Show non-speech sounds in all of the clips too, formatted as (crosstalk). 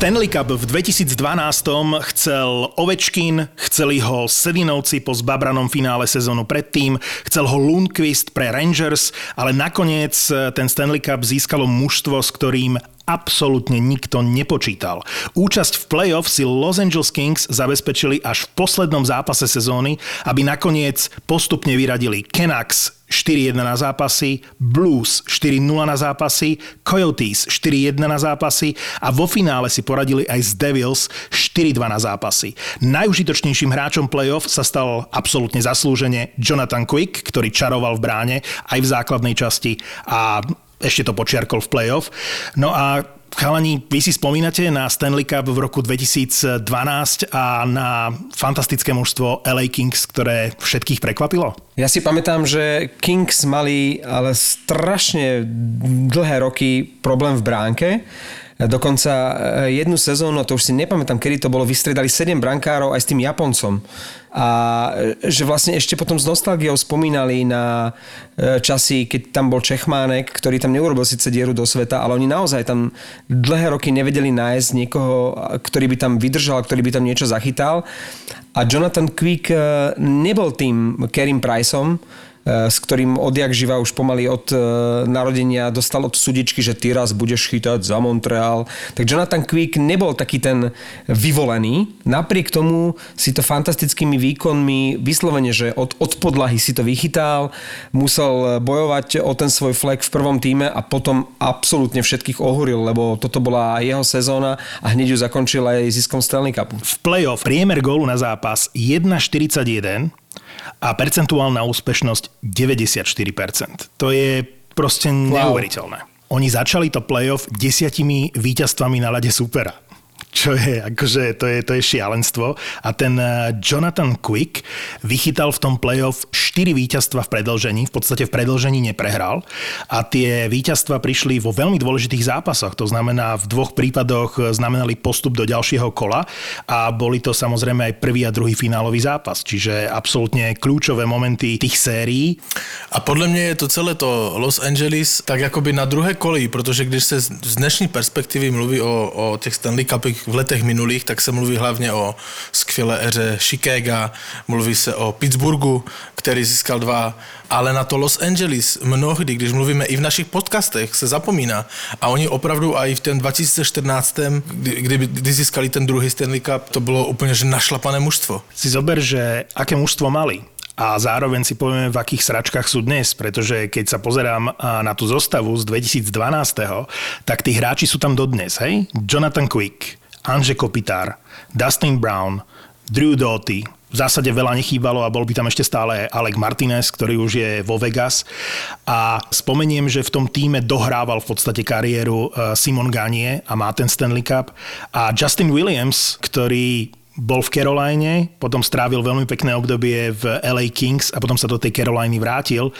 Stanley Cup v 2012 chcel Ovečkin, chceli ho Sedinovci po zbabranom finále sezónu predtým, chcel ho Lundqvist pre Rangers, ale nakoniec ten Stanley Cup získalo mužstvo, s ktorým absolútne nikto nepočítal. Účasť v playoff si Los Angeles Kings zabezpečili až v poslednom zápase sezóny, aby nakoniec postupne vyradili Canucks 4-1 na zápasy, Blues 4-0 na zápasy, Coyotes 4-1 na zápasy a vo finále si poradili aj z Devils 4-2 na zápasy. Najužitočnejším hráčom playoff sa stal absolútne zaslúžene Jonathan Quick, ktorý čaroval v bráne aj v základnej časti a ešte to počiarkol v playoff. No a Chalani, vy si spomínate na Stanley Cup v roku 2012 a na fantastické mužstvo LA Kings, ktoré všetkých prekvapilo? Ja si pamätám, že Kings mali ale strašne dlhé roky problém v bránke Dokonca eh, jednu sezónu, to už si nepamätám, kedy to bolo, vystredali 7 brankárov aj s tým Japoncom. A eh, že vlastne ešte potom s nostalgiou spomínali na eh, časy, keď tam bol Čechmánek, ktorý tam neurobil síce dieru do sveta, ale oni naozaj tam dlhé roky nevedeli nájsť niekoho, ktorý by tam vydržal, ktorý by tam niečo zachytal. A Jonathan Quick nebol tým Kerim Priceom, E, s ktorým odjak živa už pomaly od e, narodenia dostal od sudičky, že ty raz budeš chytať za Montreal. Tak Jonathan Quick nebol taký ten vyvolený. Napriek tomu si to fantastickými výkonmi vyslovene, že od, od podlahy si to vychytal, musel bojovať o ten svoj flag v prvom týme a potom absolútne všetkých ohuril, lebo toto bola jeho sezóna a hneď ju zakončil aj ziskom Stanley Cupu. V playoff priemer gólu na zápas 1,41 a percentuálna úspešnosť 94%. To je proste wow. neuveriteľné. Oni začali to playoff desiatimi víťazstvami na lade supera čo je, akože to je, to je šialenstvo. A ten eh, Jonathan Quick vychytal v tom playoff 4 víťazstva v predlžení, v podstate v predlžení neprehral a tie víťazstva prišli vo veľmi dôležitých zápasoch, to znamená v dvoch prípadoch znamenali postup do ďalšieho kola a boli to samozrejme aj prvý a druhý finálový zápas, čiže absolútne kľúčové momenty tých sérií. A podle mě je to celé to Los Angeles tak jakoby na druhé kolí, protože když se z dnešní perspektivy mluví o, o těch Stanley Cupech v letech minulých, tak se mluví hlavně o skvělé eře Chicago, mluví se o Pittsburghu, který získal dva, ale na to Los Angeles mnohdy, když mluvíme i v našich podcastech, se zapomíná. A oni opravdu i v ten 2014, kdy, kdy, kdy získali ten druhý Stanley Cup, to bylo úplně že našlapané mužstvo. Si zober, že aké mužstvo mali a zároveň si povieme, v akých sračkách sú dnes, pretože keď sa pozerám na tú zostavu z 2012, tak tí hráči sú tam dodnes, hej? Jonathan Quick, Anže Kopitár, Dustin Brown, Drew Doughty, v zásade veľa nechýbalo a bol by tam ešte stále Alec Martinez, ktorý už je vo Vegas. A spomeniem, že v tom týme dohrával v podstate kariéru e, Simon Ganie a má ten Stanley Cup. A Justin Williams, ktorý bol v Caroline, potom strávil veľmi pekné obdobie v LA Kings a potom sa do tej Caroliny vrátil. E,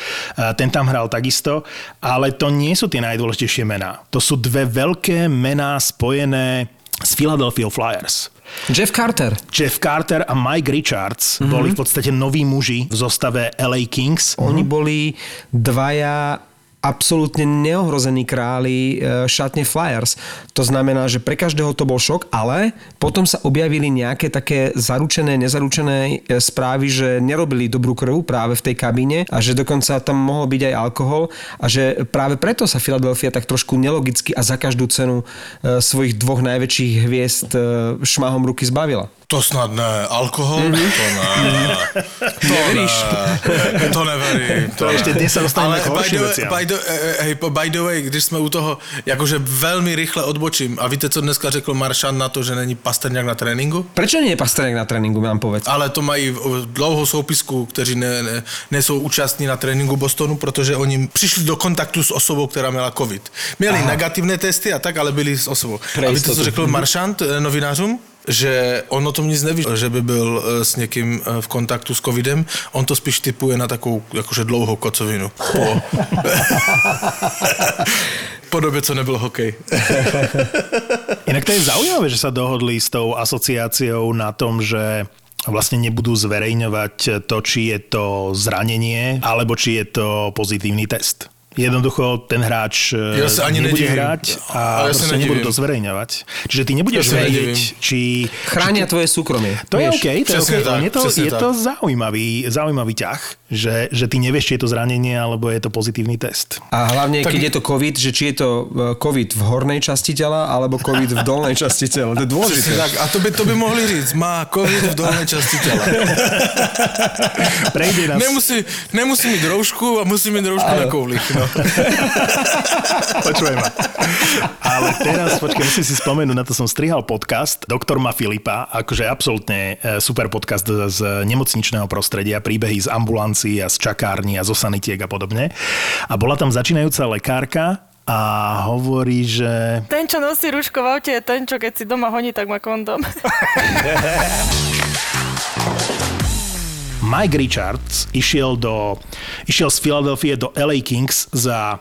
ten tam hral takisto, ale to nie sú tie najdôležitejšie mená. To sú dve veľké mená spojené s Philadelphia Flyers. Jeff Carter. Jeff Carter a Mike Richards mm-hmm. boli v podstate noví muži v zostave LA Kings. Oni boli dvaja absolútne neohrození králi e, šatne Flyers. To znamená, že pre každého to bol šok, ale potom sa objavili nejaké také zaručené, nezaručené e, správy, že nerobili dobrú krv práve v tej kabíne a že dokonca tam mohol byť aj alkohol a že práve preto sa Philadelphia tak trošku nelogicky a za každú cenu e, svojich dvoch najväčších hviezd šmahom ruky zbavila. To snad ne. Alkohol? Mm-hmm. To ne. To Neveríš? Ne. To neverím. To, to ešte dnes sa dostaneme k by, the, by, the, hey, by the way, když jsme u toho, jakože velmi rychle odbočím. A víte, co dneska řekl Maršan na to, že není Pasterňák na tréninku? Prečo nie je Pasterňák na tréninku, mám povedz? Ale to mají dlouhou soupisku, kteří ne, ne, nejsou účastní na tréninku Bostonu, protože oni přišli do kontaktu s osobou, která měla covid. Měli Aha. negativné testy a tak, ale byli s osobou. Pre a víte, co řekl Maršant novinářům? Že on o tom nic neví, že by byl eh, s někým eh, v kontaktu s covidem. On to spíš typuje na takovou jakože dlouhou kocovinu. Po, (laughs) po době, co nebyl hokej. (laughs) Inak to je zaujímavé, že sa dohodli s tou asociáciou na tom, že vlastne nebudú zverejňovať to, či je to zranenie, alebo či je to pozitívny test. Jednoducho ten hráč Ja sa ani nebude nedivím. hrať A a ja sa proste nebudú to zverejňovať. Čiže ty nebudeš Ja vedieť, či... Chránia tvoje súkromie. To je vieš. OK, to je, okay. tak, je to, je tak. to zaujímavý, zaujímavý ťah, že, že ty nevieš, či je to zranenie, alebo je to pozitívny test. A hlavne, Tak- keď je to COVID, že či je to e, COVID v hornej časti tela, alebo COVID v dolnej časti tela. To je dôležité. tak. A to by, to by mohli říct, má covid v dolnej časti tela. (laughs) Prejde nás... Nemusí, nemusí mít roušku a musí mít roušku na kouvlích. No. (laughs) Počujem. Ale teraz, počkaj, musím si spomenúť, na to som strihal podcast Doktor ma Filipa, akože absolútne e, super podcast z nemocničného prostredia, príbehy z ambulancií a z čakární a zo sanitiek a podobne. A bola tam začínajúca lekárka a hovorí, že Ten, čo nosí rúško v aute, je ten, čo keď si doma honí, tak má kondom. (laughs) Mike Richards išiel, do, išiel z Philadelphia do LA Kings za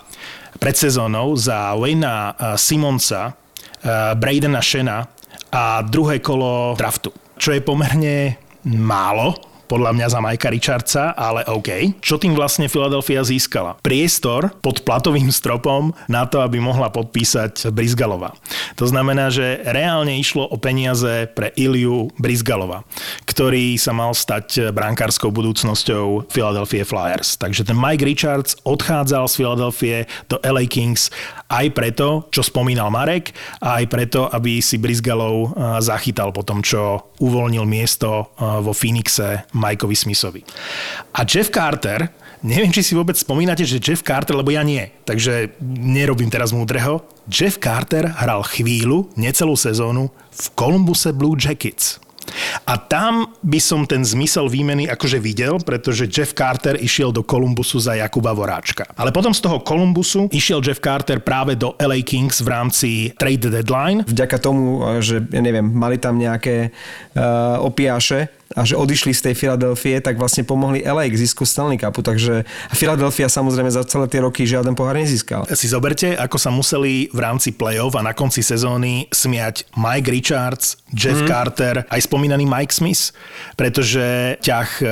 predsezónou za Wayna eh, Simonsa, eh, Bradena Shena a druhé kolo draftu, čo je pomerne málo podľa mňa za Majka Richardsa, ale OK. Čo tým vlastne Philadelphia získala? Priestor pod platovým stropom na to, aby mohla podpísať Brizgalova. To znamená, že reálne išlo o peniaze pre Iliu Brizgalova, ktorý sa mal stať brankárskou budúcnosťou Philadelphia Flyers. Takže ten Mike Richards odchádzal z Philadelphia do LA Kings aj preto, čo spomínal Marek, a aj preto, aby si Brizgalov eh, zachytal po tom, čo uvoľnil miesto eh, vo Phoenixe Mikeovi Smithovi. A Jeff Carter, neviem, či si vôbec spomínate, že Jeff Carter, lebo ja nie, takže nerobím teraz múdreho. Jeff Carter hral chvíľu, necelú sezónu v Columbuse Blue Jackets. A tam by som ten zmysel výmeny akože videl, pretože Jeff Carter išiel do Columbusu za Jakuba Voráčka. Ale potom z toho Columbusu išiel Jeff Carter práve do LA Kings v rámci trade deadline. Vďaka tomu, e, že ja neviem, mali tam nejaké uh, opiaše a že odišli z tej Filadelfie, tak vlastne pomohli LA k zisku Stanley Cupu. Takže a Philadelphia samozrejme za celé tie roky žiaden pohár nezískal. Si zoberte, ako sa museli v rámci play-off a na konci sezóny smiať Mike Richards, Jeff mm. Carter, aj spomínaný Mike Smith, pretože ťah uh,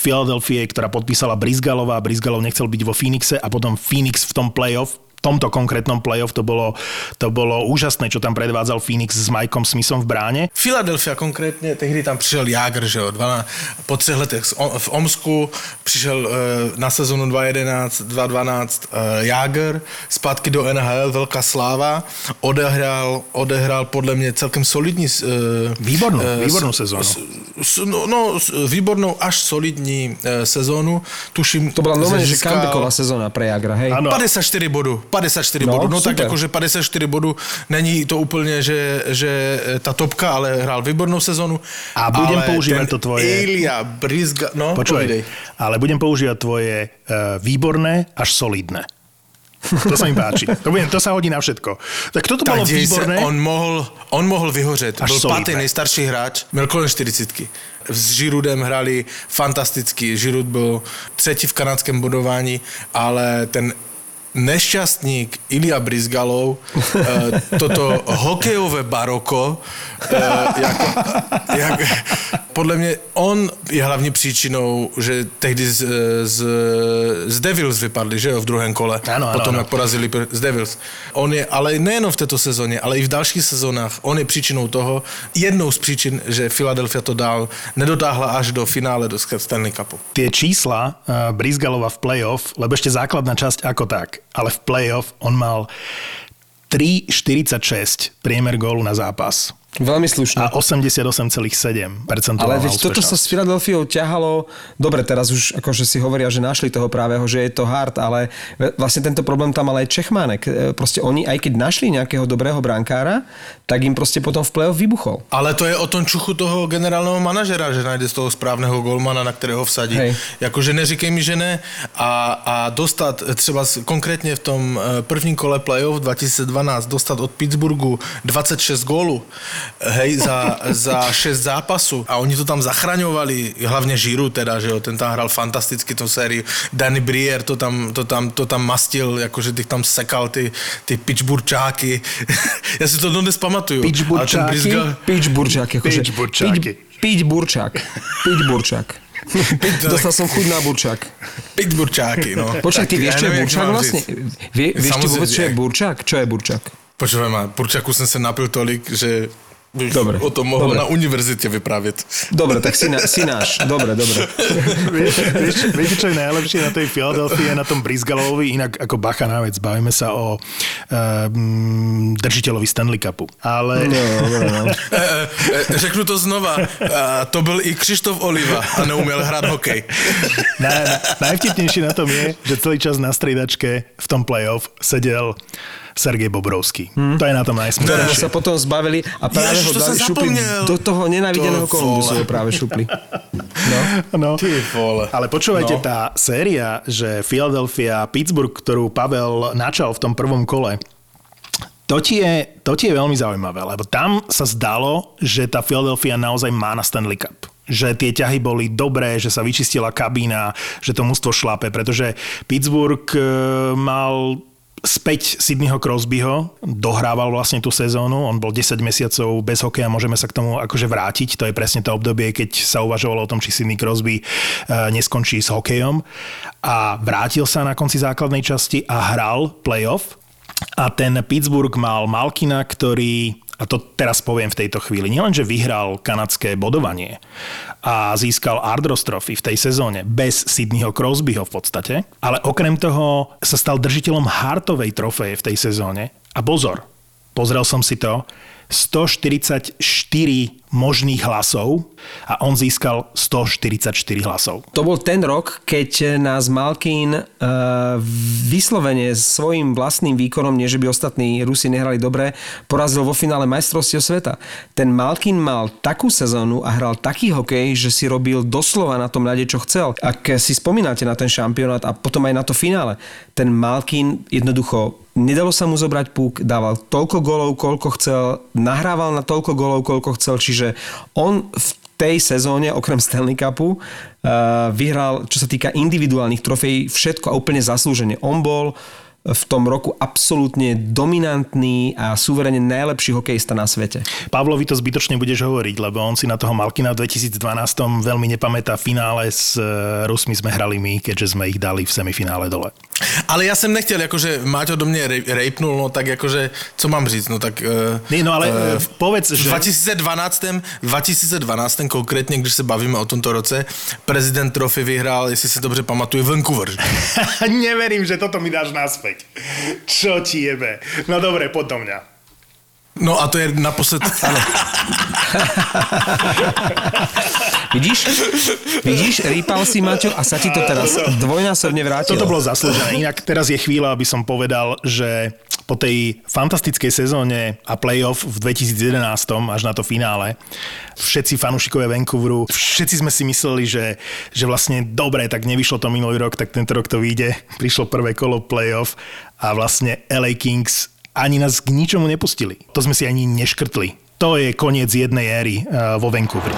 Philadelphia, ktorá podpísala Brizgalova, Brizgalov nechcel byť vo Phoenixe a potom Phoenix v tom play-off tomto konkrétnom playoff to bolo, to bolo úžasné, čo tam predvádzal Phoenix s Mikeom Smithom v bráne. Philadelphia konkrétně, tehdy tam přišel Jágr, že jo, dva, po třech letech v Omsku přišel uh, na sezonu 2011, 2012 uh, Jágr, zpátky do NHL, velká sláva, odehrál, odehrál podle mě celkem solidní... Uh, Výbornou, výbornou sezónu. s- s- no, no, s- výbornou až solidní sezónu, tuším... To bola normálne, že comebacková sezóna pre Jagra, hej? Áno. 54 bodů, 54 No, bodů. No tak super. jakože 54 bodů není to úplně, že, že ta topka, ale hrál výbornou sezonu. A budem používať to tvoje- Ilia Brizga, no. Počúvaj, ale budem používať tvoje uh, výborné až solidné. To sa mi páči. To, budem, to sa hodí na všetko. Tak toto Tak bolo výborné. on mohl, on mohl vyhořet. Až Byl solidné. pátý nejstarší hráč, měl kolem 40. S Žirudem hrali fantasticky. Žirud byl třetí v kanadském bodování, ale ten nešťastník Ilia Brizgalov, eh, toto hokejové baroko, eh, jako, jak, podle mě on je hlavně příčinou, že tehdy z, z, z Devils vypadli, že jo, v druhém kole. Ano, ano, Potom, ano. jak porazili z Devils. On je, ale nejenom v této sezóně, ale i v dalších sezónách, on je příčinou toho, jednou z příčin, že Philadelphia to dál nedotáhla až do finále do Stanley Cupu. Tie čísla uh, Brizgalova v playoff, lebo ešte základná časť ako tak, ale v playoff on mal 3,46 priemer gólu na zápas Veľmi slušné. a 88,7% Ale veď toto sa s Filadelfiou ťahalo, dobre, teraz už akože si hovoria, že našli toho právého, že je to hard, ale vlastne tento problém tam mal aj Čechmánek. E, Proste oni, aj keď našli nejakého dobrého brankára, tak im proste potom v play-off vybuchol. Ale to je o tom čuchu toho generálneho manažera, že najde z toho správného golmana, na kterého vsadí. Hej. Jakože neříkej mi, že ne. A, a dostat třeba s- konkrétně v tom eh, prvním kole playoff 2012, dostat od Pittsburghu 26 gólů, hej, za, za 6 zápasů. A oni to tam zachraňovali, hlavně Žiru teda, že jo, ten tam hral fantasticky tu sérii. Danny Brier to tam, to tam, to tam mastil, jakože těch tam sekal ty, ty pitchburčáky. (laughs) Já si to dodnes ten Pittsburgháky? Brizgal- Pittsburgháky. Akože, Pittsburgháky. Pitch- Piť burčák. Piť burčák. (laughs) Dostal som chuť na burčák. Piť burčáky, no. Počkaj, ty vieš, ja čo je burčák vlastne? Vie, vieš ty vôbec, čo je burčák? Čo je burčák? Počúvaj ma, burčaku som sa napil tolik, že bych Dobre, o tom mohol dobre. na univerzite vyprávět. Dobre, tak si, na, si náš. Dobre, dobre. (laughs) vieš, vieš, čo je najlepšie na tej Philadelphia, na tom Brizgalovi, inak ako bacha na vec, bavíme sa o um, držiteľovi Stanley Cupu. Ale... No, no, no. E, (laughs) e, řeknu to znova, a to byl i Křištof Oliva a neuměl hrát hokej. (laughs) Na, na, najvtipnejšie na tom je, že celý čas na striedačke v tom playoff sedel Sergej Bobrovský. Hmm. To je na tom Ktorého najsmutnejšie. sa potom zbavili a práve Ježiš, ho to dali som šupli do toho nenávideného To Kolumbusu ho práve šupli. No. No. Ty vole. Ale počúvajte, No. tá séria, že Philadelphia, Pittsburgh, ktorú Pavel načal v tom prvom kole, to ti, je, to ti je veľmi zaujímavé, lebo tam sa zdalo, že tá Philadelphia naozaj má na Stanley Cup že tie ťahy boli dobré, že sa vyčistila kabína, že to mužstvo šlape, pretože Pittsburgh e, mal späť Sydneyho Crosbyho, dohrával vlastne tú sezónu, on bol 10 mesiacov bez hokeja, môžeme sa k tomu akože vrátiť, to je presne to obdobie, keď sa uvažovalo o tom, či Sydney Crosby e, neskončí s hokejom. A vrátil sa na konci základnej časti a hral playoff. A ten Pittsburgh mal Malkina, ktorý a to teraz poviem v tejto chvíli, nielenže vyhral kanadské bodovanie a získal Ardros Trophy v tej sezóne bez Sydneyho Crosbyho v podstate, ale okrem toho sa stal držiteľom Hartovej trofeje v tej sezóne. A pozor, pozrel som si to, 144 možných hlasov a on získal 144 hlasov. To bol ten rok, keď nás Malkin uh, vyslovene svojim vlastným výkonom, nie že by ostatní Rusi nehrali dobre, porazil vo finále majstrovstiev sveta. Ten Malkin mal takú sezónu a hral taký hokej, že si robil doslova na tom ľade, čo chcel. Ak si spomínate na ten šampionát a potom aj na to finále, ten Malkin jednoducho nedalo sa mu zobrať puk, dával toľko golov, koľko chcel, nahrával na toľko golov, koľko chcel, čiže on v tej sezóne, okrem Stanley Cupu, uh, vyhral, čo sa týka individuálnych trofejí, všetko a úplne zaslúžene. On bol v tom roku absolútne dominantný a suverene najlepší hokejista na svete. Pavlovi to zbytočne budeš hovoriť, lebo on si na toho Malkina v 2012 veľmi nepamätá finále s e, Rusmi sme hrali my, keďže sme ich dali v semifinále dole. Ale já jsem nechtěl, jakože Máťo do rej- rejpnul, no tak jakože, co mám říct, no tak... Uh, Nie, no ale e, povedz, v že... 2012, 2012 konkrétně, když se bavíme o tomto roce, prezident Trofy vyhrál, jestli si dobře pamatuju, Vancouver. (laughs) Neverím, že toto mi dáš naspäť. Čo ti jebe? No dobre, poď do mňa. No a to je naposled... (laughs) (laughs) Vidíš? Vidíš? Rýpal si, Maťo, a sa ti to teraz dvojnásobne vrátilo. Toto bolo zaslúžené. Inak teraz je chvíľa, aby som povedal, že po tej fantastickej sezóne a playoff v 2011 až na to finále, všetci fanúšikovia Vancouveru, všetci sme si mysleli, že, že vlastne dobre, tak nevyšlo to minulý rok, tak tento rok to vyjde. Prišlo prvé kolo playoff a vlastne LA Kings ani nás k ničomu nepustili. To sme si ani neškrtli. To je koniec jednej éry uh, vo Vancouveri.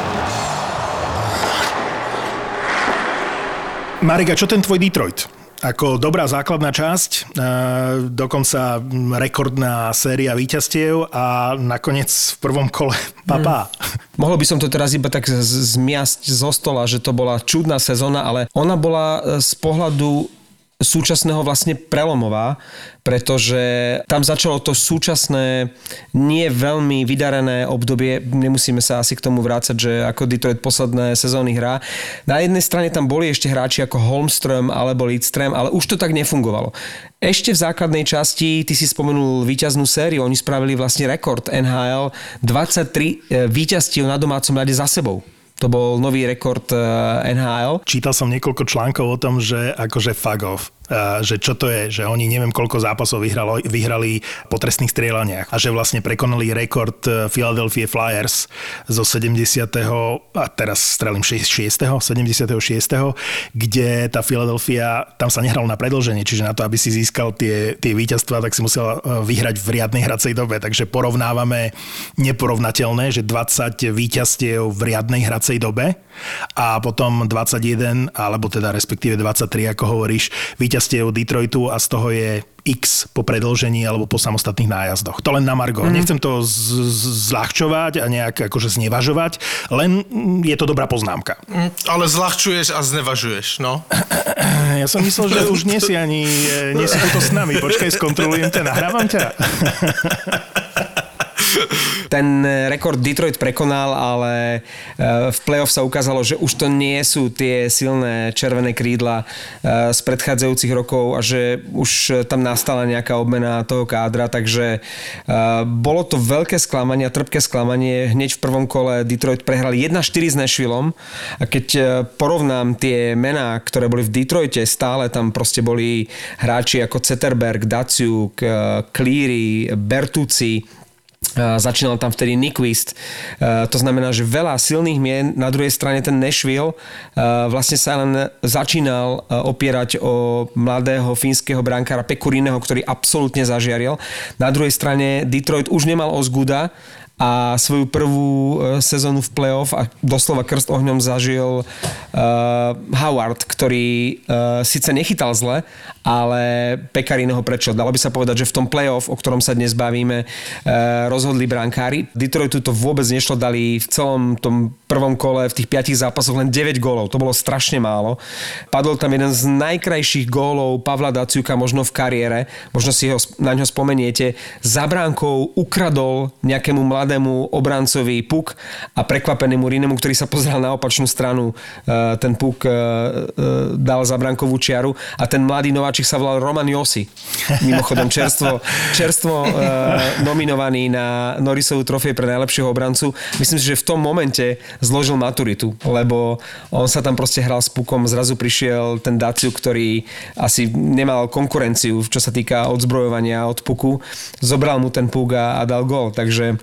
Marek, a čo ten tvoj Detroit? Ako dobrá základná časť, e, dokonca mm, rekordná séria víťazstiev a nakoniec v prvom kole (laughs) papá. Mohol by som to teraz iba tak zmiasť zo stola, že to bola čudná sezóna, ale ona bola e, z pohľadu súčasného vlastne prelomová, pretože tam začalo to súčasné, nie veľmi vydarené obdobie, nemusíme sa asi k tomu vrácať, že ako Detroit posledné sezóny hrá. Na jednej strane tam boli ešte hráči ako Holmström alebo Lidström, ale už to tak nefungovalo. Ešte v základnej časti, ty si spomenul víťaznú sériu, oni spravili vlastne rekord NHL, 23 víťazstiev na domácom ľade za sebou. To bol nový rekord eh, NHL. Čítal som niekoľko článkov o tom, že akože fuck že čo to je, že oni neviem koľko zápasov vyhralo, vyhrali po trestných strieľaniach a že vlastne prekonali rekord eh, Philadelphia Flyers zo 70. a teraz strelím 6. 76. kde tá Philadelphia, tam sa nehral na predlženie, čiže na to, aby si získal tie, tie víťazstva, tak si musel eh, vyhrať v riadnej hracej dobe, takže porovnávame neporovnateľné, že 20 víťazstiev v riadnej hracej dobe a potom 21, alebo teda respektíve 23, ako hovoríš, víťazstiev víťazstiev Detroitu a z toho je X po predlžení alebo po samostatných nájazdoch. To len na Margo. Mm. Nechcem to z- zľahčovať a nejak akože znevažovať, len je to dobrá poznámka. Mm, Ale zľahčuješ a znevažuješ, no. Ja som myslel, že už nie si ani, nie si tuto s nami. Počkaj, skontrolujem ťa, nahrávam ťa. Ten eh, rekord Detroit prekonal, ale eh, v playoff sa ukázalo, že už to nie sú tie silné červené krídla eh, z predchádzajúcich rokov a že už tam nastala nejaká obmena toho kádra, takže bolo to veľké sklamanie trpké sklamanie. Hneď v prvom kole Detroit prehrali 1-4 s Nashvilleom a keď porovnám tie mená, ktoré boli v Detroite, stále tam proste boli hráči ako Zetterberg, Daciuk, Cleary, Bertucci, začínal tam vtedy Nyquist. To znamená, že veľa silných mien. Na druhej strane ten Nashville vlastne sa len začínal opierať o mladého fínskeho brankára Pekurineho, ktorý absolútne zažiaril. Na druhej strane Detroit už nemal Ozguda a svoju prvú sezónu v playoff a doslova krst ohňom zažil uh, Howard, ktorý uh, síce nechytal zle, ale Pekarine ho prečo. Dalo by sa povedať, že v tom playoff, o ktorom sa dnes bavíme, uh, rozhodli brankári. Detroitu to vôbec nešlo, dali v celom tom prvom kole v tých piatich zápasoch len 9 gólov. To bolo strašne málo. Padol tam jeden z najkrajších gólov Pavla Daciuka možno v kariére. Možno si ho, na ňo spomeniete. Za bránkou ukradol nejakému mladému obrancovi puk a prekvapenému Rinemu, ktorý sa pozeral na opačnú stranu, e, ten puk e, dal za bránkovú čiaru a ten mladý nováčik sa volal Roman Josi. Mimochodom čerstvo, čerstvo e, nominovaný na Norrisovú trofej pre najlepšieho obrancu. Myslím si, že v tom momente zložil maturitu, lebo on sa tam proste hral s pukom, zrazu prišiel ten Daciu, ktorý asi nemal konkurenciu, čo sa týka odzbrojovania od puku, zobral mu ten puk a, a dal gol, takže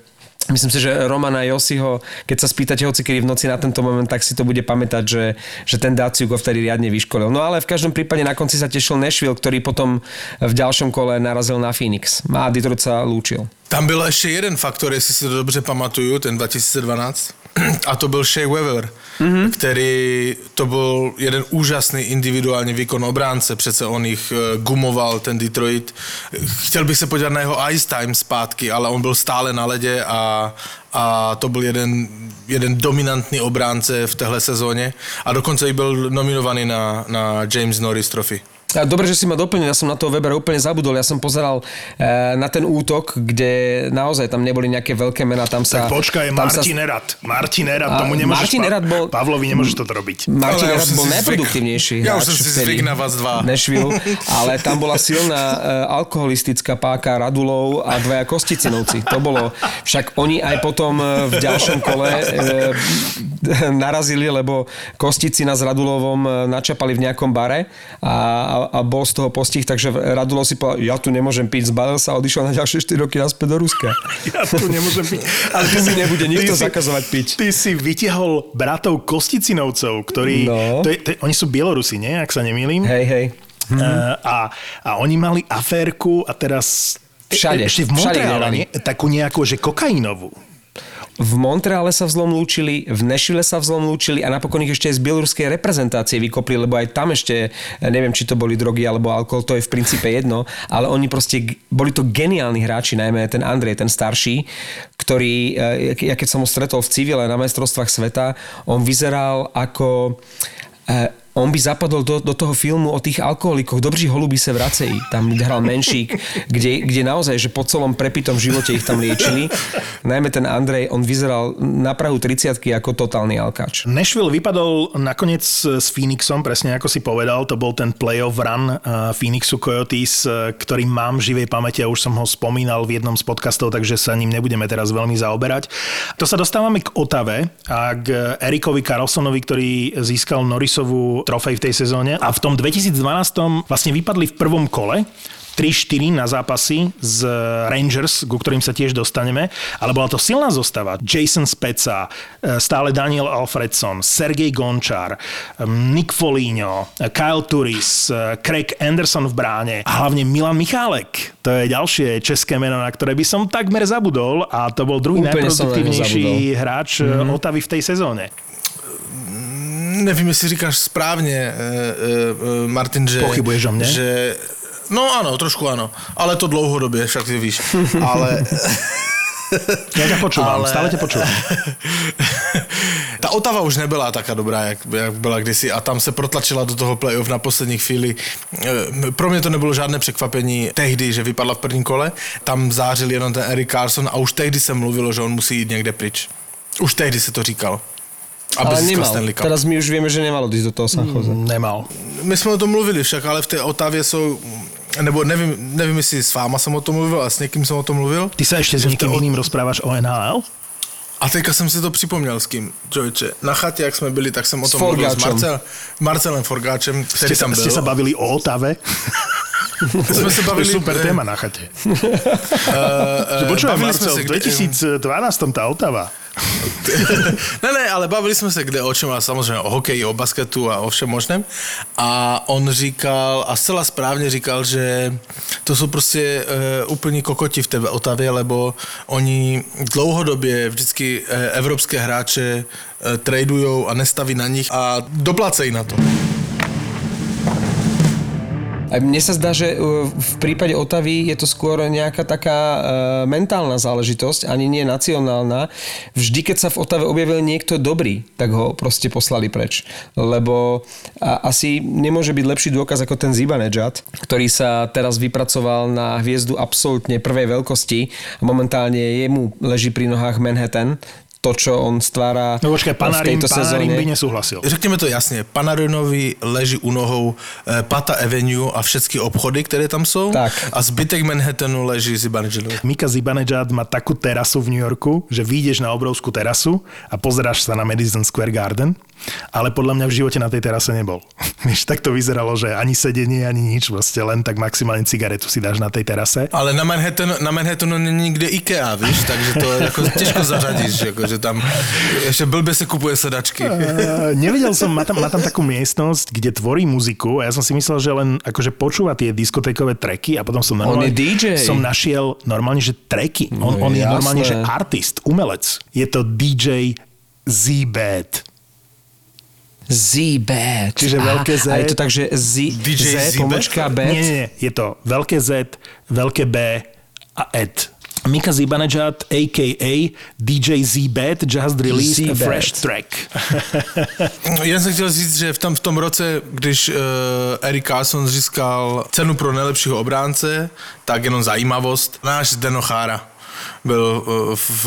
Myslím si, že Romana Josiho, keď sa spýtate hoci kedy v noci na tento moment, tak si to bude pamätať, že, že ten Daciu go vtedy riadne vyškolil. No ale v každom prípade na konci sa tešil Nashville, ktorý potom v ďalšom kole narazil na Phoenix. A Detroit sa lúčil. Tam byl ještě jeden faktor, jestli si to dobře pamatuju, ten 2012, a to byl Shea Weber, mm-hmm. který to byl jeden úžasný individuální výkon obránce, přece on jich eh, gumoval, ten Detroit. Chtěl bych se podívat na jeho ice time zpátky, ale on byl stále na ledě a, a to byl jeden, jeden dominantný obránce v téhle sezóně a dokonce i byl nominovaný na, na James Norris Trophy. Dobre, že si ma doplnil, ja som na toho Webera úplne zabudol. Ja som pozeral e, na ten útok, kde naozaj tam neboli nejaké veľké mená. Tam sa, tak počkaj, tam Martin sa... Erad. Martin Erad, tomu nemôžeš... Martin Erad bol... Pavlovi nemôžeš toto robiť. Martin Erad bol najproduktívnejší Ja už som si zvyk na vás dva. Nešvilu, ale tam bola silná e, alkoholistická páka Radulov a dvaja Kosticinovci. To bolo... Však oni aj potom e, v ďalšom kole e, narazili, lebo Kosticina s Radulovom načapali v nejakom bare a, a, a bol z toho postih, takže Radulo si povedal, ja tu nemôžem piť, zbalil sa a odišiel na ďalšie 4 roky naspäť do Ruska. (laughs) Ja tu nemôžem piť. Ale tu mi nebude nikto si, zakazovať piť. Ty si vytiahol bratov Kosticinovcov, ktorí... No. To je, to oni sú Bielorusi, nie? Ak sa nemýlim. Hej, hej. Mhm. A, a oni mali aférku a teraz... Všade. Ešte v Montreale, nie? Takú nejakú, že kokainovú. V Montreale sa vzlom lúčili, v Nešile sa vzlom lúčili a napokon ich ešte aj z bieloruskej reprezentácie vykopli, lebo aj tam ešte, neviem, či to boli drogy alebo alkohol, to je v princípe jedno, ale oni proste, boli to geniálni hráči, najmä ten Andrej, ten starší, ktorý, eh, ja keď som ho stretol v civile na majstrovstvách sveta, on vyzeral ako eh, on by zapadol do, do toho filmu o tých alkoholikoch. Dobří holubí sa vracejí. Tam hral menšík, kde, kde naozaj, že po celom prepitom živote ich tam liečili. Najmä ten Andrej, on vyzeral na prahu 30 ako totálny alkáč. Nashville vypadol nakoniec s Phoenixom, presne ako si povedal, to bol ten playoff run uh, Phoenixu Coyotes, uh, ktorý mám v živej pamäti a už som ho spomínal v jednom z podcastov, takže sa ním nebudeme teraz veľmi zaoberať. To sa dostávame k Otave a k Erikovi Carlsonovi, ktorý získal Norrisovú trofej v tej sezóne a v tom 2012 vlastne vypadli v prvom kole 3-4 na zápasy z Rangers, ku ktorým sa tiež dostaneme, ale bola to silná zostava. Jason Speca, e, stále Daniel Alfredson, Sergej Gončar, Nick Foligno, Kyle Turis, e, Craig Anderson v bráne a hlavne Milan Michálek. To je ďalšie české meno, na ktoré by som takmer zabudol a to bol druhý Úplne najproduktívnejší hráč mm-hmm. Otavy v tej sezóne. Nevím, jestli říkáš správně, e, e, Martin, že... Pochybuješ o mne? Že, no ano, trošku ano, ale to dlouhodobě, však ty víš. Ale... (laughs) Ja ťa počúvam, Ale- stále ťa počúvam. (laughs) Ta Otava už nebyla taká dobrá, jak, jak byla kdysi a tam se protlačila do toho playoff na poslední chvíli. Pro mě to nebylo žádné překvapení tehdy, že vypadla v prvním kole. Tam zářil jenom ten Eric Carson a už tehdy se mluvilo, že on musí jít někde pryč. Už tehdy se to říkalo. Aby Ale nemal. Stanley Cup. Teraz my už vieme, že nemal odísť do toho San Jose. Nemal. My jsme o tom mluvili však, ale v té Otavě jsou, nebo nevím, nevím, jestli s váma jsem o tom mluvil a s někým jsem o tom mluvil. Ty sa ešte s niekým o- iným rozprávaš o NHL? A teďka jsem si to připomněl s kým, člověče. Na chatě, jak jsme byli, tak jsem o S tom mluvil s. Marcel, Marcelem Forgáčem, který Ste sa, tam byl. ste sa bavili o Otave? (laughs) jsme se To bavili... je super téma na chate. eh, Že počúvaj, Marcel, se, v kde- 2012 tá Otava. (laughs) ne, ne, ale bavili jsme se kde o čem, a samozřejmě o hokeji, o basketu a o všem možném. A on říkal, a zcela správně říkal, že to jsou prostě uh, úplní kokoti v té Otavě, lebo oni dlouhodobě vždycky uh, evropské hráče uh, tradujou a nestaví na nich a doplacejí na to. A mne sa zdá, že uh, v prípade Otavy je to skôr nejaká taká uh, mentálna záležitosť, ani nie nacionálna. Vždy, keď sa v Otave objavil niekto dobrý, tak ho proste poslali preč. Lebo asi nemôže byť lepší dôkaz ako ten Zibanejad, ktorý sa teraz vypracoval na hviezdu absolútne prvej veľkosti a momentálne jemu leží pri nohách Manhattan to, čo on stvára No počkaj, v Panarin, tejto Panarin sezóne. by nesúhlasil. Řekněme to jasně, Panarinovi leží u nohou eh, Pata Avenue a všechny obchody, které tam jsou. Tak. A zbytek Manhattanu leží Zibanejadu. Mika Zibanejad má takú terasu v New Yorku, že vyjdeš na obrovskú terasu a pozeráš sa na Madison Square Garden, ale podľa mňa v živote na tej terase nebol. (laughs) Vieš, tak to vyzeralo, že ani sedenie, ani nič, proste len tak maximálne cigaretu si dáš na tej terase. Ale na Manhattanu, na Manhattanu není nikde IKEA, víš, takže to jako těžko (laughs) zařadíš, jako, že tam ještě blbě se kupuje sedačky. Uh, nevedel som, má tam, má tam takú miestnosť, kde tvorí muziku a ja som si myslel, že len akože počúva tie diskotékové tracky a potom som On normálne, je DJ. som našiel normálne, že tracky. On, No on je jasné. normálne, že artist, umelec. Je to DJ Z-Bad. Z-Bad. Čiže veľké Z. A je to tak, že Z, DJ Z, Z-Bad? pomočka B. Nie, nie, je to veľké Z, veľké B a Ed. Mika Zibanejad, a.k.a. DJ Z-Bad, just released a Z-Bad. fresh track. Jen jsem chtěl říct, že v tom, v tom roce, když uh, Eric Carson získal cenu pro nejlepšího obránce, tak jenom zajímavost, náš Zdeno Chára byl uh, v,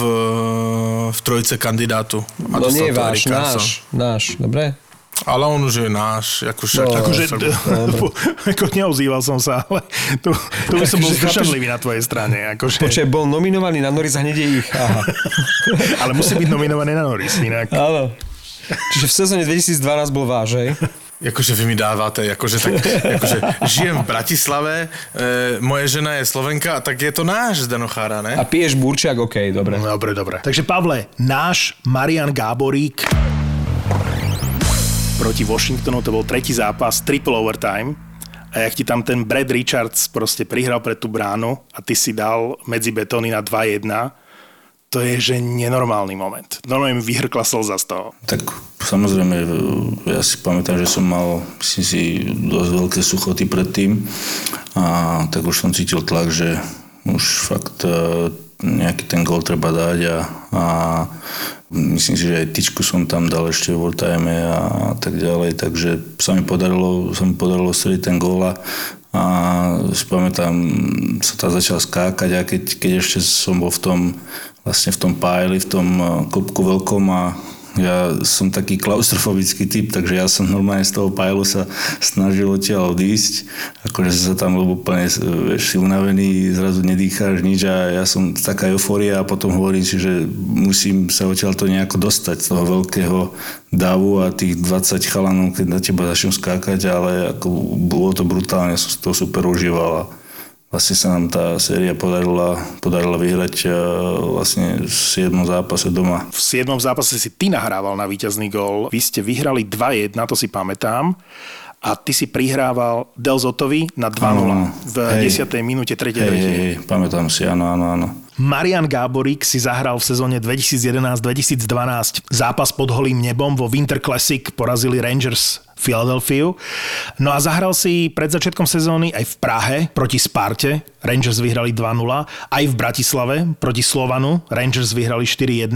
v trojce kandidátu. A No nie to váš, náš, náš, dobre? Ale on už je náš, jako však. No, Akože, (laughs) ako neozýval som sa, ale tu, tu by som bol Akože zdržanlivý na tvojej strane. Akože, Počkaj, bol nominovaný na Norris a hneď je ich. Aha. (laughs) ale musí byť nominovaný na Norris, inak. Áno. Čiže v sezóne 2012 bol váš, hej? Jakože vy mi dáváte, jakože, tak, (laughs) jakože žijem v Bratislave, e, moje žena je Slovenka, tak je to náš Zdeno Chára, ne? A piješ burčiak, OK, dobre. Dobre, dobre. Takže Pavle, náš Marian Gáborík proti Washingtonu, to bol tretí zápas, triple overtime. A jak ti tam ten Brad Richards proste prihral pre tú bránu a ty si dal medzi betóny na 2-1, to je že nenormálny moment. Normálne mi vyhrkla slza z toho. Tak samozrejme, ja si pamätám, že som mal, myslím si, dosť veľké suchoty predtým a tak už som cítil tlak, že už fakt e, nejaký ten gol treba dať a, a myslím si, že aj tyčku som tam dal ešte v overtime a tak ďalej, takže sa mi podarilo, sa mi podarilo streliť ten gól a a si pamätám, sa tam začal skákať a keď, keď ešte som bol v tom, vlastne v tom pájli, v tom eh, klubku veľkom a ja som taký klaustrofobický typ, takže ja som normálne z toho pájlu sa snažil odtiaľ odísť. Akože sa tam bol úplne, vieš, si unavený, zrazu nedýcháš nič a ja som taká eufória a potom hovorím si, že musím sa odtiaľ to nejako dostať z toho veľkého davu a tých 20 chalanov, keď na teba začnú skákať, ale ako bolo to brutálne, som to super užíval vlastne sa nám tá séria podarila, podarila vyhrať eh, vlastne v 7. zápase doma. V 7. zápase si ty nahrával na víťazný gól. Vy ste vyhrali 2-1, to si pamätám. A ty si prihrával Delzotovi na 2-0 Áno, v hej. 10. minúte 3. Hej, hej, hej, pamätám si, áno, áno, áno. Marian Gáborík si zahral v sezóne 2011-2012 zápas pod holým nebom vo Winter Classic, porazili Rangers Philadelphia. No a zahral si pred začiatkom sezóny aj v Prahe proti Sparte. Rangers vyhrali 2-0. Aj v Bratislave proti Slovanu. Rangers vyhrali 4-1.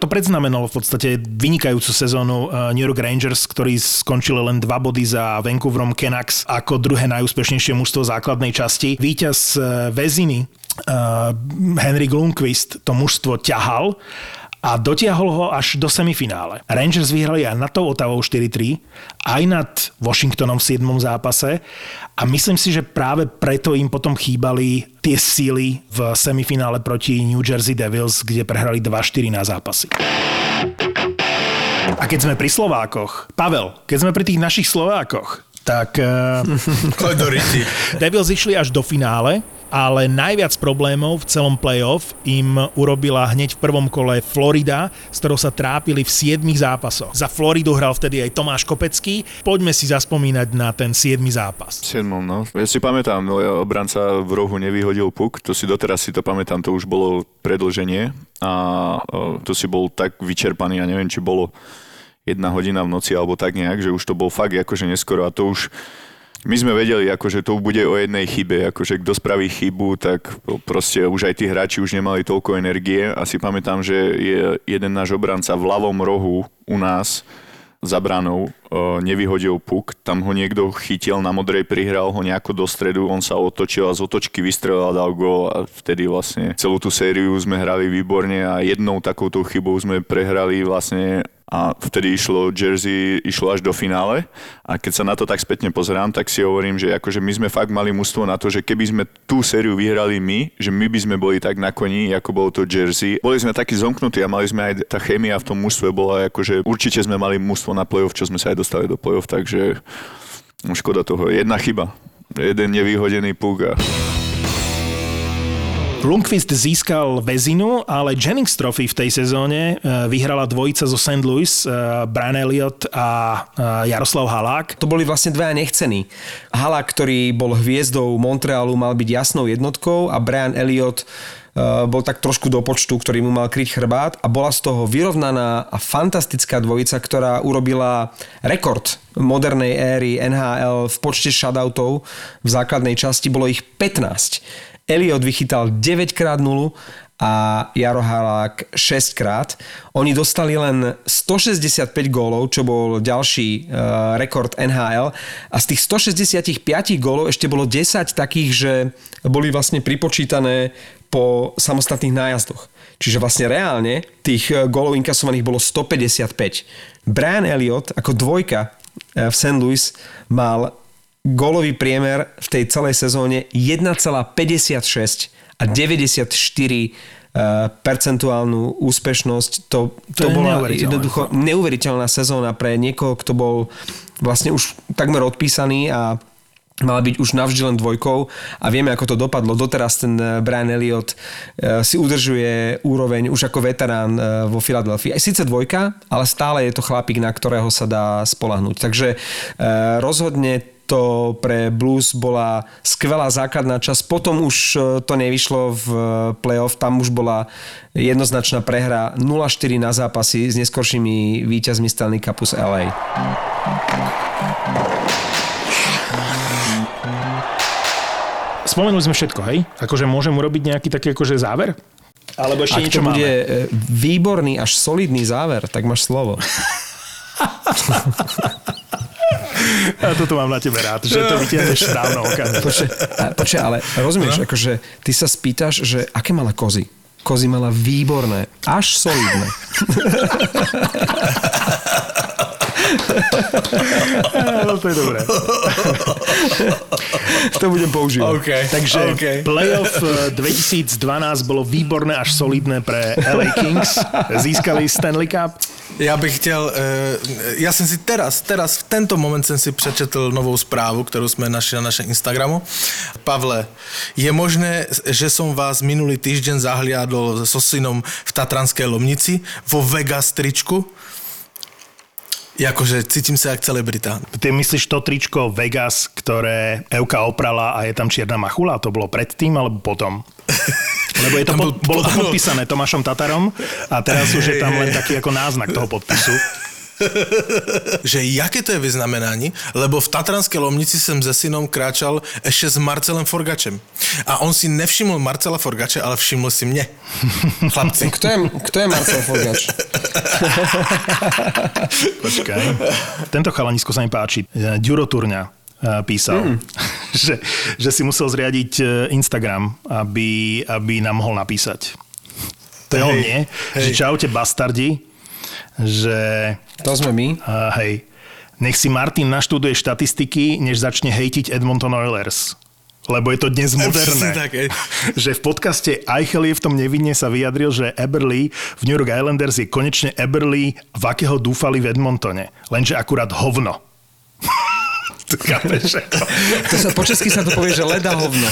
To predznamenalo v podstate vynikajúcu sezónu eh, New York Rangers, ktorí skončili len dva body za Vancouverom Canucks ako druhé najúspešnejšie mužstvo základnej časti. Víťaz eh, Veziny uh, Henry Lundqvist to mužstvo ťahal a dotiahol ho až do semifinále. Rangers vyhrali aj nad tou Otavou 4-3, aj nad Washingtonom v 7. zápase a myslím si, že práve preto im potom chýbali tie síly v semifinále proti New Jersey Devils, kde prehrali 2-4 na zápasy. A keď sme pri Slovákoch, Pavel, keď sme pri tých našich Slovákoch, tak uh, (laughs) Devils išli až do finále, ale najviac problémov v celom playoff im urobila hneď v prvom kole Florida, s ktorou sa trápili v 7 zápasoch. Za Floridu hral vtedy aj Tomáš Kopecký. Poďme si zaspomínať na ten 7 zápas. 7, no. Ja si pamätám, no, obranca v rohu nevyhodil puk, to si doteraz si to pamätám, to už bolo predlženie a to si bol tak vyčerpaný, ja neviem, či bolo jedna hodina v noci alebo tak nejak, že už to bol fakt akože neskoro a to už my sme vedeli, akože to bude o jednej chybe, akože kto spraví chybu, tak proste už aj tí hráči už nemali toľko energie. A si pamätám, že je jeden náš obranca v ľavom rohu u nás za branou nevyhodil puk, tam ho niekto chytil na modrej, prihral ho nejako do stredu, on sa otočil a z otočky vystrelil a dal gól a vtedy vlastne celú tú sériu sme hrali výborne a jednou takouto chybou sme prehrali vlastne a vtedy išlo Jersey, išlo až do finále a keď sa na to tak spätne pozerám, tak si hovorím, že akože my sme fakt mali mústvo na to, že keby sme tú sériu vyhrali my, že my by sme boli tak na koni, ako bolo to Jersey. Boli sme takí zomknutí a mali sme aj tá chémia v tom mústve bola akože určite sme mali mústvo na play-off, čo sme sa aj dostali do play-off, takže no, škoda toho. Jedna chyba. Jeden nevýhodený puk a Lundqvist získal väzinu, ale Jennings Trophy v tej sezóne e, vyhrala dvojica zo St. Louis, e, Brian Elliott a e, Jaroslav Halák. To boli vlastne dvaja nechcení. Halák, ktorý bol hviezdou Montrealu, mal byť jasnou jednotkou a Brian Elliott bol tak trošku do počtu, ktorý mu mal kryť chrbát a bola z toho vyrovnaná a fantastická dvojica, ktorá urobila rekord modernej éry NHL v počte shoutoutov v základnej časti. Bolo ich 15. Elliot vychytal 9 krát 0 a Jaro Halák 6 krát. Oni dostali len 165 gólov, čo bol ďalší uh, rekord NHL a z tých 165 gólov ešte bolo 10 takých, že boli vlastne pripočítané po samostatných nájazdoch. Čiže vlastne reálne tých e, gólov inkasovaných bolo 155. Brian Elliott ako dvojka e, v St. Louis mal gólový priemer v tej celej sezóne 1,56 a 94 eh, percentuálnu úspešnosť. To, to, to bola jednoducho neuveriteľná sezóna pre niekoho, kto bol vlastne už takmer odpísaný a mala byť už navždy len dvojkou a vieme, ako to dopadlo. Doteraz ten eh, Brian Elliott eh, si udržuje úroveň už ako veterán vo Filadelfii. Aj síce dvojka, ale stále je to chlapík, na ktorého sa dá spolahnuť. Takže rozhodne to pre Blues bola skvelá základná časť. Potom už e, to nevyšlo v e, playoff, tam už bola jednoznačná prehra 0-4 na zápasy s neskoršími víťazmi Stanley Cupu z LA. Spomenuli sme všetko, hej? Akože môžem urobiť nejaký taký akože záver? Alebo ešte Ak niečo to bude máme? E, výborný až solidný záver, tak máš slovo. (laughs) Ja toto mám na tebe rád, že to vytiahneš správno okamžite. Počkaj, počkaj, ale rozumieš, no? akože ty sa spýtaš, že aké mala kozy? Kozy mala výborné, až solidné. (laughs) (laughs) no, to je dobré. (laughs) to budem používať. Okay. Takže okay. playoff 2012 bolo výborné až solidné pre LA Kings. Získali Stanley Cup. Já bych chtěl, eh, já jsem si teraz, teraz v tento moment jsem si přečetl novou zprávu, kterou jsme našli na našem Instagramu. Pavle, je možné, že som vás minulý týždeň zahliadol so synom v Tatranské Lomnici vo Vegas tričku? Jakože cítim sa jak celebrita. Ty myslíš to tričko Vegas, ktoré Euka oprala a je tam čierna machula? To bolo predtým alebo potom? (laughs) Lebo je to pod, bol- bolo to podpísané Tomášom Tatarom a teraz už je tam len taký ako náznak toho podpisu. (laughs) že jaké to je vyznamenání, lebo v Tatranské Lomnici jsem se synom kráčal ještě s Marcelem Forgačem. A on si nevšiml Marcela Forgače, ale všiml si mě. Chlapci. Kto je, kto je Marcel Forgač? Počkaj. Tento chalanisko sa mi páči. Ďuro Turňa e, písal, (laughs) že, že si musel zriadiť e, Instagram, aby, aby nám mohol napísať. To je on, Hej, nie? hej. Že čaute bastardi, že To sme my. uh, hej, nech si Martin naštuduje štatistiky, než začne hejtiť Edmonton Oilers. Lebo je to dnes moderné. Presne tak, hej. (laughs) že v podcaste Eichel je v tom nevinne sa vyjadril, že Eberly v New York Islanders je konečne Eberly, v akého dúfali v Edmontone. Lenže akurát hovno. (laughs) Chápeš? (laughs) To sa, po česky sa to povie, že leda hovno.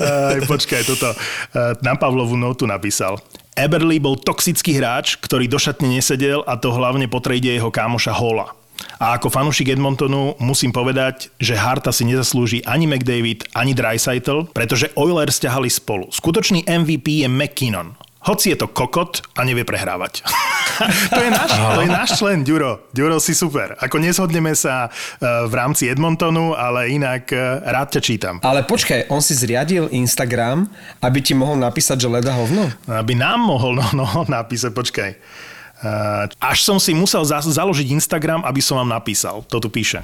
Aj, počkaj, toto. eh, Na Pavlovu notu napísal. Eberly bol toxický hráč, ktorý do šatne nesedel a to hlavne po trade jeho kámoša Hola. A ako fanúšik Edmontonu musím povedať, že Harta si nezaslúži ani McDavid, ani Dreisaitl, pretože Oilers ťahali spolu. Skutočný MVP je McKinnon. Hoci je to kokot a nevie prehrávať. (laughs) to, je náš, to je náš člen, Ďuro. Ďuro, si super. Ako nezhodneme sa eh, v rámci Edmontonu, ale inak eh, rád ťa čítam. Ale počkaj, on si zriadil Instagram, aby ti mohol napísať, že leda hovno? aby nám mohol no, no, napísať, počkaj. Uh, až som si musel za- založiť Instagram, aby som vám napísal. To tu píše.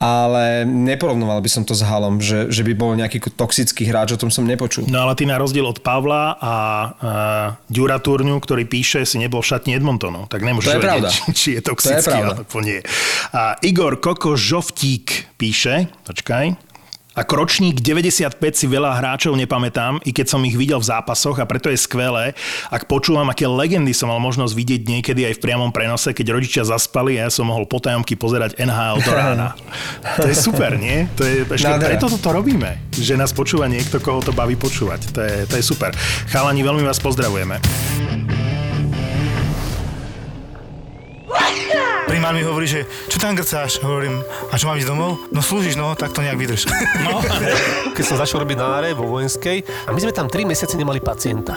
Ale neporovnoval by som to s Halom, že, že by bol nejaký toxický hráč, o tom som nepočul. No ale ty na rozdiel od Pavla a uh, Ďura Turňu, ktorý píše, si nebol v šatni Edmontonu. Tak nemôžeš To je vedieť, či, (laughs) či je toxický, To je pravda. alebo nie. A Igor Koko Žoftík píše, počkaj, ako ročník 95 si veľa hráčov nepamätám, i keď som ich videl v zápasoch a preto je skvelé, ak počúvam, aké legendy som mal možnosť vidieť niekedy aj v priamom prenose, keď rodičia zaspali a ja som mohol potajomky pozerať NHL do rána. To je super, nie? To je, ešte Nádhera. preto toto robíme, že nás počúva niekto, koho to baví počúvať. To je, to je super. Chalani, veľmi vás pozdravujeme. Primár mi hovorí, že čo tam grcáš? Hovorím, a čo mám ísť domov? No slúžiš, no, tak to nejak vydrž. (laughs) No. keď som začal robiť na áre vo vojenskej a my sme tam 3 mesiace nemali pacienta.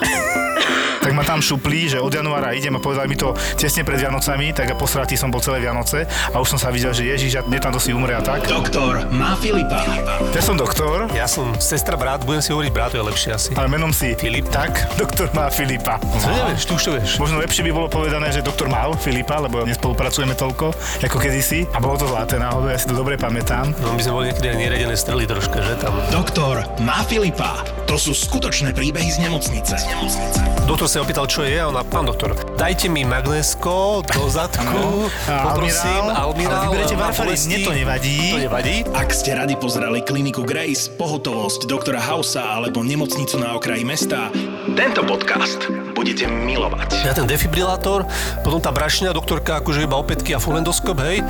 tak ma tam šuplí, že od januára idem a povedali mi to tesne pred Vianocami, tak a posratý som bol celé Vianoce a už som sa videl, že Ježiš, mne tam si umre a tak. Doktor má Filipa. Ja som doktor, Ja som sestra, brat, budem si hovoriť brat, to je lepšie asi. ale menom si Filip. Tak, doktor má Filipa. Co nevieš, ty už to vieš. Možno lepšie by bolo povedané, že doktor mal Filipa, lebo nespolupracujeme toľko, ako kedysi. A bolo to zlaté náhodou, ja si to dobre pamätám. No my sme boli niekedy aj neredené strely troška, že tam. Doktor má Filipa. To sú skutočné príbehy z nemocnice. Z nemocnice. Doktor sa opýtal, čo je a ona, pán doktor, dajte mi magnésko do zadku, poprosím, almirál. ale vyberete bolesti. mne to nevadí. To nevadí. Ak ste radi pozerali kliniku Grace, pohotovosť doktora Hausa alebo nemocnicu na okraji mesta, tento podcast budete milovať. Ja ten defibrilátor, potom tá brašňa, doktorka akože iba opätky a fulendoskop, hej.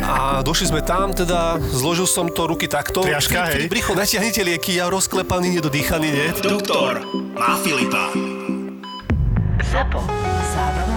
A došli sme tam, teda zložil som to ruky takto. Triaška, hej. Bricho, natiahnite lieky, ja rozklepaný, nedodýchaný, nie? Doktor má Filipa. ZAPO. Zábrná